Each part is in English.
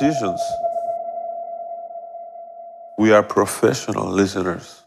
Musicians, we are professional listeners.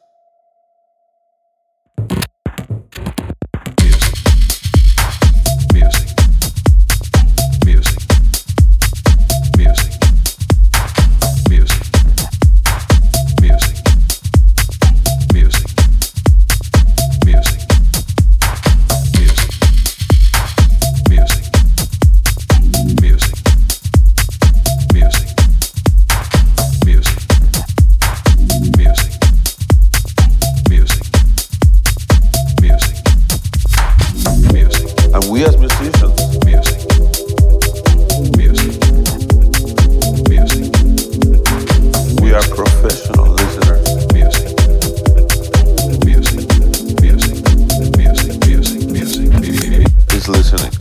listening.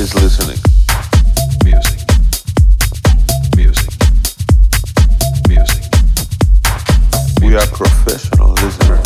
is listening. Music. Music. Music. We are professional listeners.